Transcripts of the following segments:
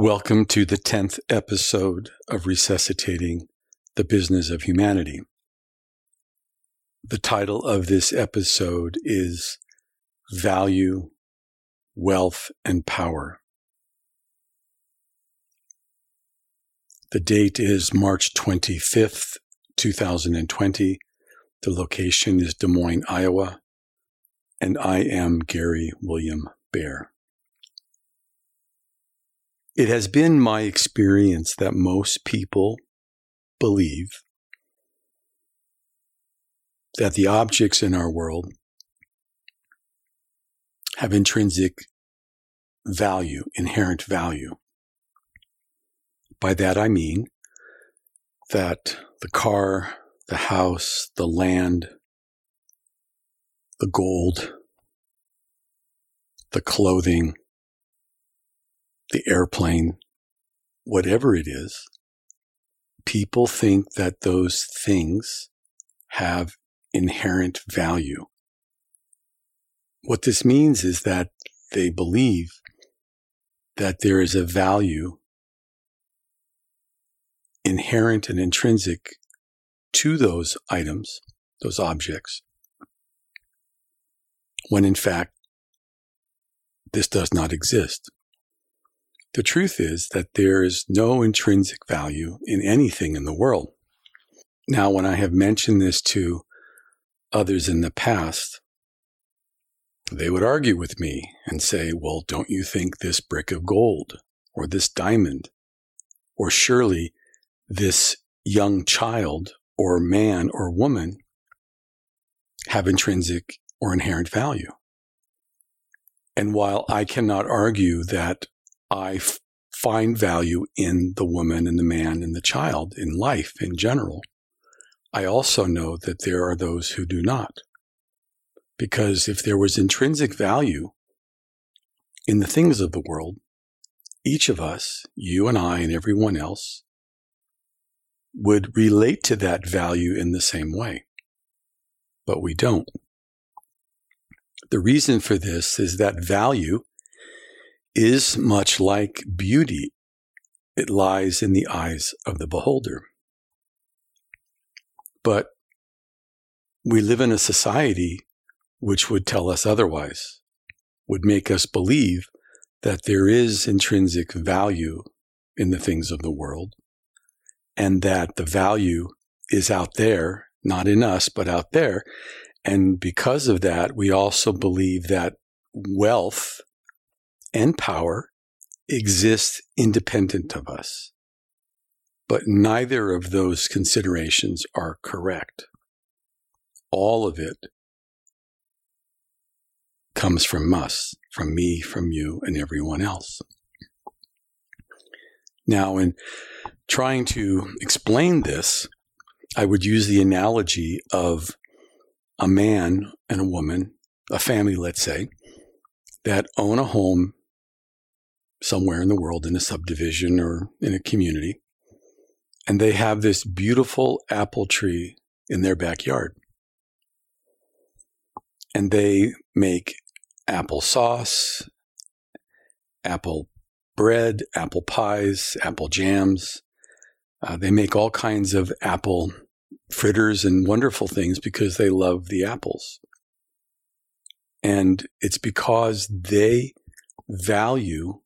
Welcome to the 10th episode of Resuscitating the Business of Humanity. The title of this episode is Value, Wealth, and Power. The date is March 25th, 2020. The location is Des Moines, Iowa. And I am Gary William Bear. It has been my experience that most people believe that the objects in our world have intrinsic value, inherent value. By that I mean that the car, the house, the land, the gold, the clothing, the airplane, whatever it is, people think that those things have inherent value. What this means is that they believe that there is a value inherent and intrinsic to those items, those objects, when in fact this does not exist. The truth is that there is no intrinsic value in anything in the world. Now, when I have mentioned this to others in the past, they would argue with me and say, well, don't you think this brick of gold or this diamond or surely this young child or man or woman have intrinsic or inherent value? And while I cannot argue that I f- find value in the woman and the man and the child in life in general. I also know that there are those who do not. Because if there was intrinsic value in the things of the world, each of us, you and I and everyone else, would relate to that value in the same way. But we don't. The reason for this is that value is much like beauty. It lies in the eyes of the beholder. But we live in a society which would tell us otherwise, would make us believe that there is intrinsic value in the things of the world and that the value is out there, not in us, but out there. And because of that, we also believe that wealth and power exist independent of us. But neither of those considerations are correct. All of it comes from us, from me, from you, and everyone else. Now, in trying to explain this, I would use the analogy of a man and a woman, a family, let's say, that own a home somewhere in the world in a subdivision or in a community. And they have this beautiful apple tree in their backyard. And they make apple sauce, apple bread, apple pies, apple jams. Uh, they make all kinds of apple fritters and wonderful things because they love the apples. And it's because they value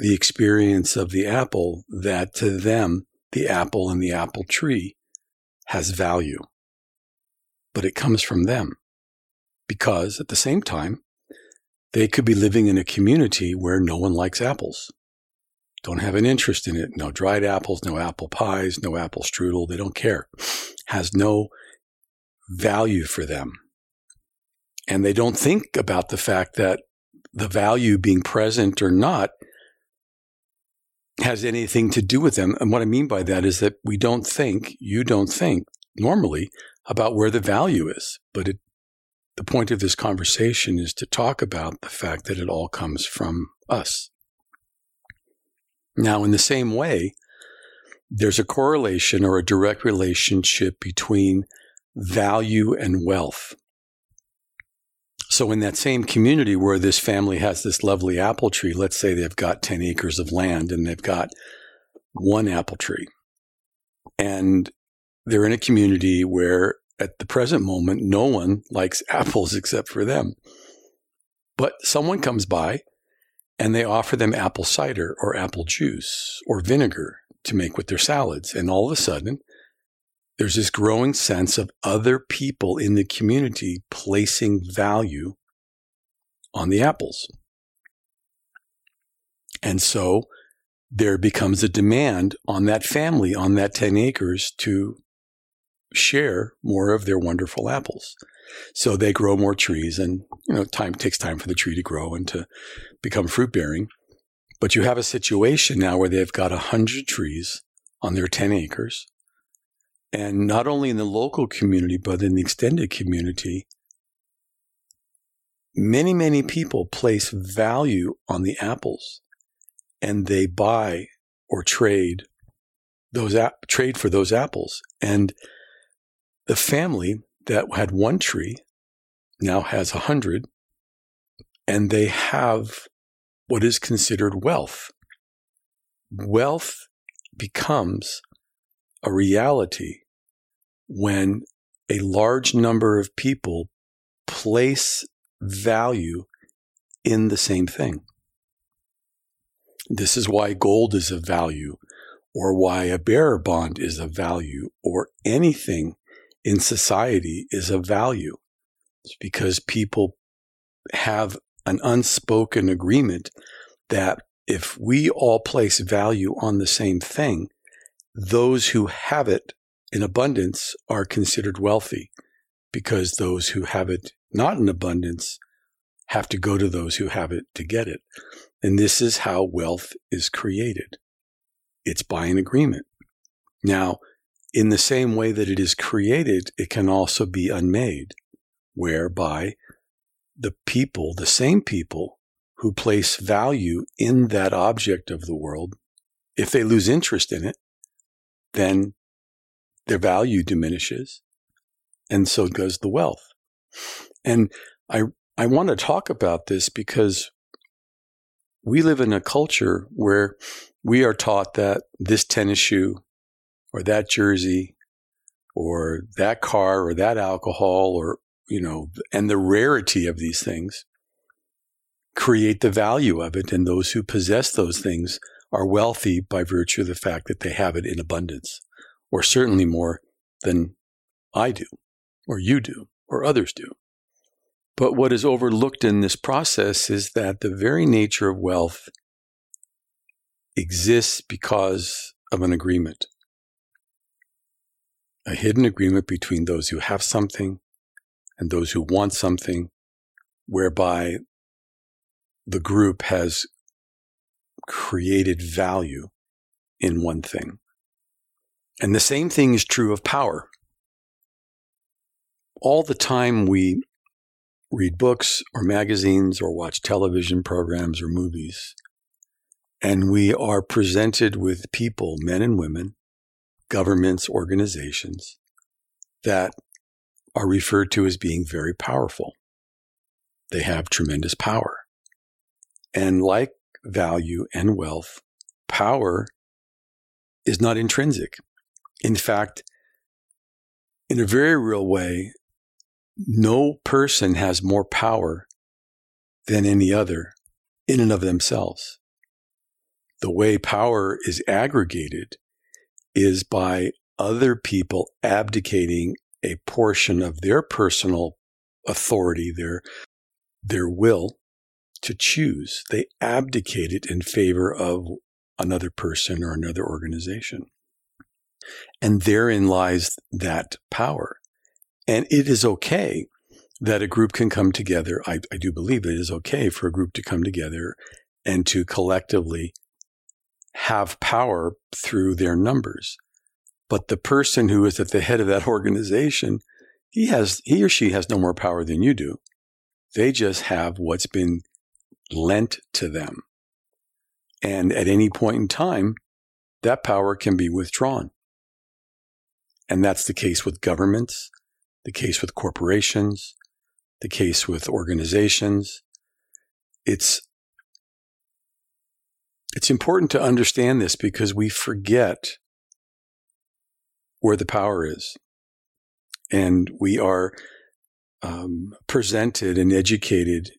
the experience of the apple that to them, the apple and the apple tree has value. But it comes from them because at the same time, they could be living in a community where no one likes apples, don't have an interest in it. No dried apples, no apple pies, no apple strudel. They don't care. Has no value for them. And they don't think about the fact that the value being present or not has anything to do with them. And what I mean by that is that we don't think, you don't think normally about where the value is. But it, the point of this conversation is to talk about the fact that it all comes from us. Now, in the same way, there's a correlation or a direct relationship between value and wealth. So, in that same community where this family has this lovely apple tree, let's say they've got 10 acres of land and they've got one apple tree. And they're in a community where at the present moment, no one likes apples except for them. But someone comes by and they offer them apple cider or apple juice or vinegar to make with their salads. And all of a sudden, there's this growing sense of other people in the community placing value on the apples. And so there becomes a demand on that family, on that 10 acres to share more of their wonderful apples. So they grow more trees and, you know, time takes time for the tree to grow and to become fruit bearing. But you have a situation now where they've got a hundred trees on their 10 acres. And not only in the local community, but in the extended community, many, many people place value on the apples and they buy or trade those ap- trade for those apples. And the family that had one tree now has a hundred, and they have what is considered wealth. Wealth becomes a reality when a large number of people place value in the same thing. This is why gold is of value, or why a bearer bond is of value, or anything in society is of value. It's because people have an unspoken agreement that if we all place value on the same thing, those who have it in abundance are considered wealthy because those who have it not in abundance have to go to those who have it to get it. And this is how wealth is created. It's by an agreement. Now, in the same way that it is created, it can also be unmade, whereby the people, the same people who place value in that object of the world, if they lose interest in it, then their value diminishes. And so goes the wealth. And I, I want to talk about this because we live in a culture where we are taught that this tennis shoe or that jersey or that car or that alcohol or, you know, and the rarity of these things create the value of it. And those who possess those things are wealthy by virtue of the fact that they have it in abundance, or certainly more than I do, or you do, or others do. But what is overlooked in this process is that the very nature of wealth exists because of an agreement. A hidden agreement between those who have something and those who want something, whereby the group has created value in one thing. And the same thing is true of power. All the time we read books or magazines or watch television programs or movies. And we are presented with people, men and women, governments, organizations that are referred to as being very powerful. They have tremendous power. And like value and wealth, power is not intrinsic. In fact, in a very real way, no person has more power than any other in and of themselves. The way power is aggregated is by other people abdicating a portion of their personal authority, their, their will to choose. They abdicate it in favor of another person or another organization. And therein lies that power. And it is okay that a group can come together. I, I do believe it is okay for a group to come together and to collectively have power through their numbers. But the person who is at the head of that organization, he has, he or she has no more power than you do. They just have what's been lent to them. And at any point in time, that power can be withdrawn. And that's the case with governments the case with corporations, the case with organizations. It's it's important to understand this because we forget where the power is. And we are um, presented and educated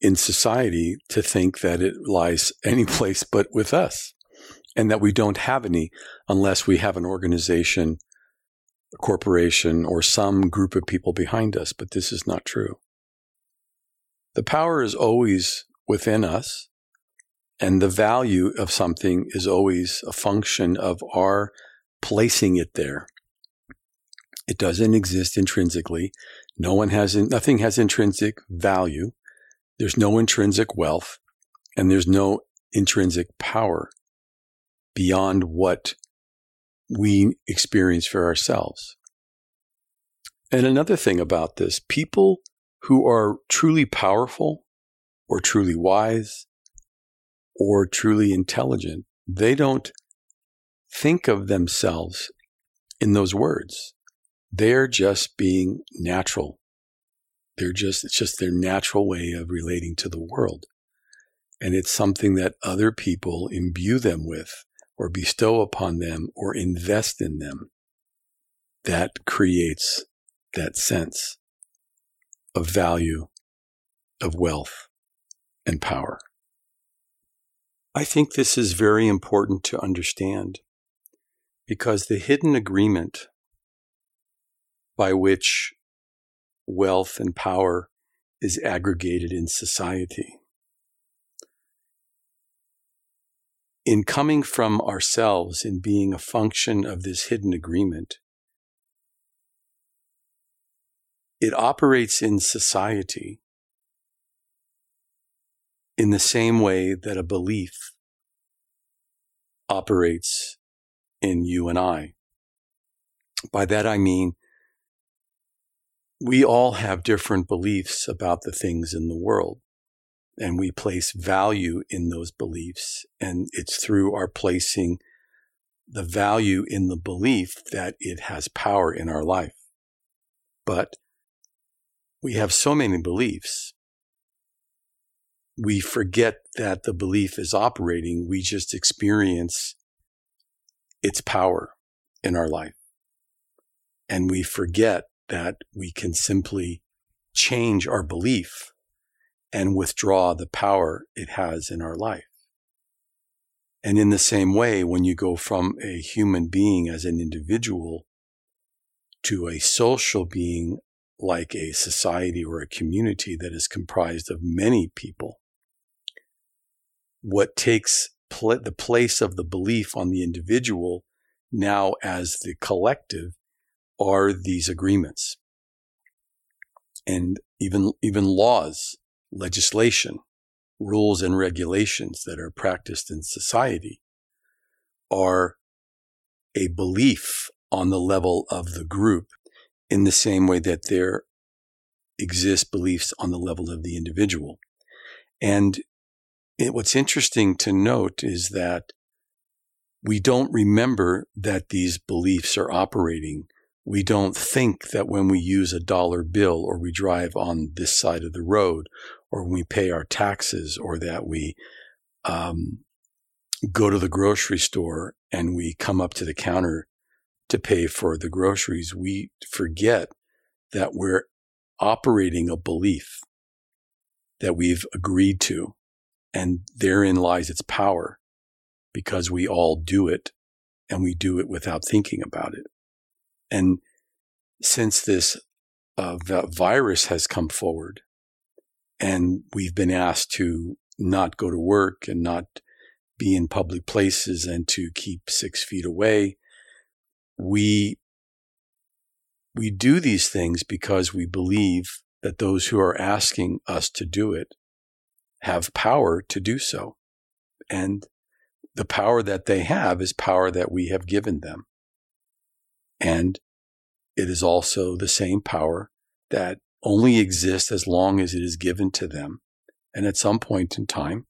in society to think that it lies any place but with us and that we don't have any unless we have an organization, corporation, or some group of people behind us. But this is not true. The power is always within us, and the value of something is always a function of our placing it there. It doesn't exist intrinsically. No one has, nothing has intrinsic value. There's no intrinsic wealth and there's no intrinsic power beyond what we experience for ourselves. And another thing about this, people who are truly powerful or truly wise or truly intelligent, they don't think of themselves in those words. They're just being natural. They're just, it's just their natural way of relating to the world. And it's something that other people imbue them with or bestow upon them or invest in them that creates that sense of value, of wealth, and power. I think this is very important to understand because the hidden agreement by which wealth and power is aggregated in society. In coming from ourselves in being a function of this hidden agreement, it operates in society in the same way that a belief operates in you and I. By that I mean, we all have different beliefs about the things in the world, and we place value in those beliefs. And it's through our placing the value in the belief that it has power in our life. But we have so many beliefs we forget that the belief is operating. We just experience its power in our life. And we forget that we can simply change our belief and withdraw the power it has in our life. And in the same way, when you go from a human being as an individual to a social being like a society or a community that is comprised of many people, what takes pl- the place of the belief on the individual now as the collective are these agreements and even even laws legislation rules and regulations that are practiced in society are a belief on the level of the group in the same way that there exist beliefs on the level of the individual and it, what's interesting to note is that we don't remember that these beliefs are operating. We don't think that when we use a dollar bill or we drive on this side of the road or when we pay our taxes or that we um, go to the grocery store and we come up to the counter to pay for the groceries, we forget that we're operating a belief that we've agreed to and therein lies its power because we all do it and we do it without thinking about it. And since this uh, virus has come forward and we've been asked to not go to work and not be in public places and to keep six feet away, we we do these things because we believe that those who are asking us to do it have power to do so. And the power that they have is power that we have given them. And it is also the same power that only exists as long as it is given to them. And at some point in time,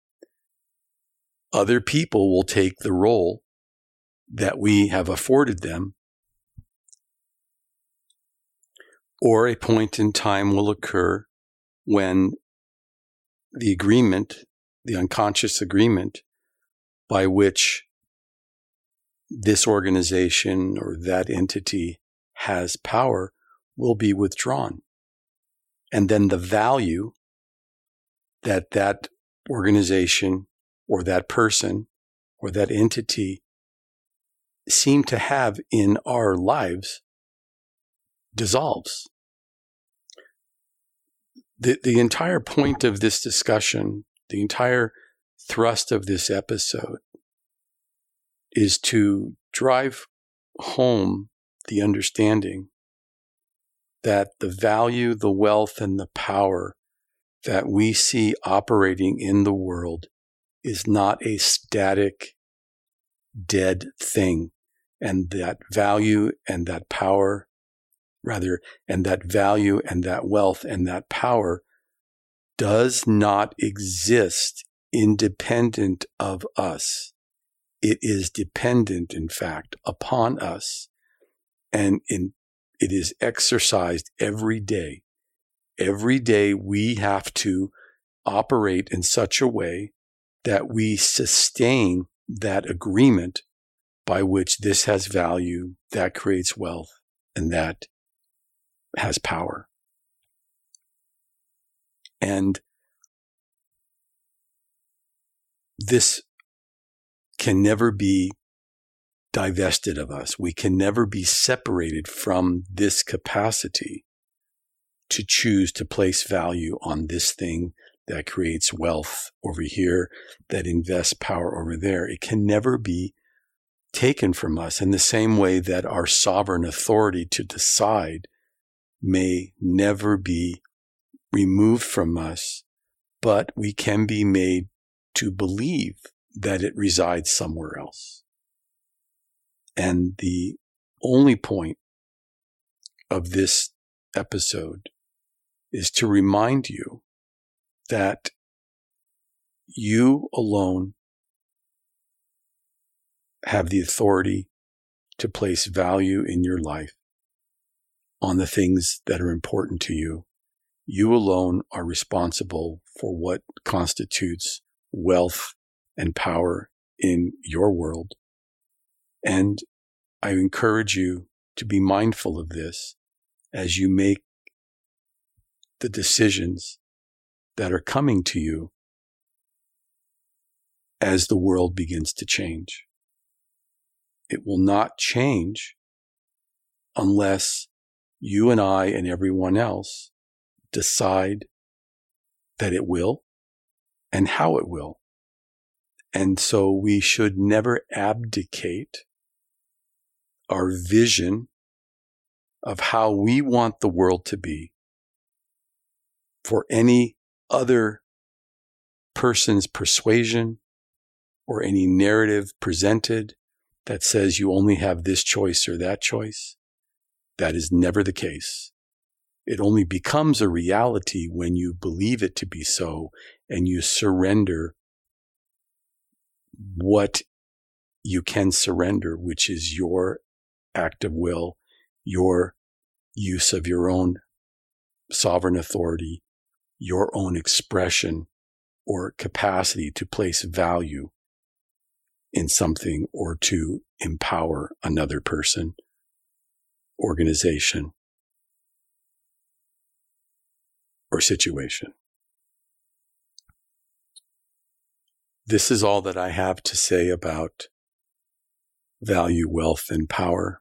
other people will take the role that we have afforded them. Or a point in time will occur when the agreement, the unconscious agreement by which this organization or that entity has power will be withdrawn. And then the value that that organization or that person or that entity seem to have in our lives dissolves. The, the entire point of this discussion, the entire thrust of this episode is to drive home the understanding that the value, the wealth, and the power that we see operating in the world is not a static, dead thing. And that value and that power, rather, and that value and that wealth and that power does not exist independent of us. It is dependent, in fact, upon us. And in, it is exercised every day. Every day we have to operate in such a way that we sustain that agreement by which this has value, that creates wealth, and that has power. And this can never be divested of us. We can never be separated from this capacity to choose to place value on this thing that creates wealth over here, that invests power over there. It can never be taken from us in the same way that our sovereign authority to decide may never be removed from us, but we can be made to believe that it resides somewhere else. And the only point of this episode is to remind you that you alone have the authority to place value in your life on the things that are important to you. You alone are responsible for what constitutes wealth and power in your world. And I encourage you to be mindful of this as you make the decisions that are coming to you as the world begins to change. It will not change unless you and I and everyone else decide that it will and how it will. And so we should never abdicate our vision of how we want the world to be for any other person's persuasion or any narrative presented that says you only have this choice or that choice. That is never the case. It only becomes a reality when you believe it to be so and you surrender what you can surrender, which is your act of will, your use of your own sovereign authority, your own expression or capacity to place value in something or to empower another person, organization, or situation. This is all that I have to say about value, wealth, and power.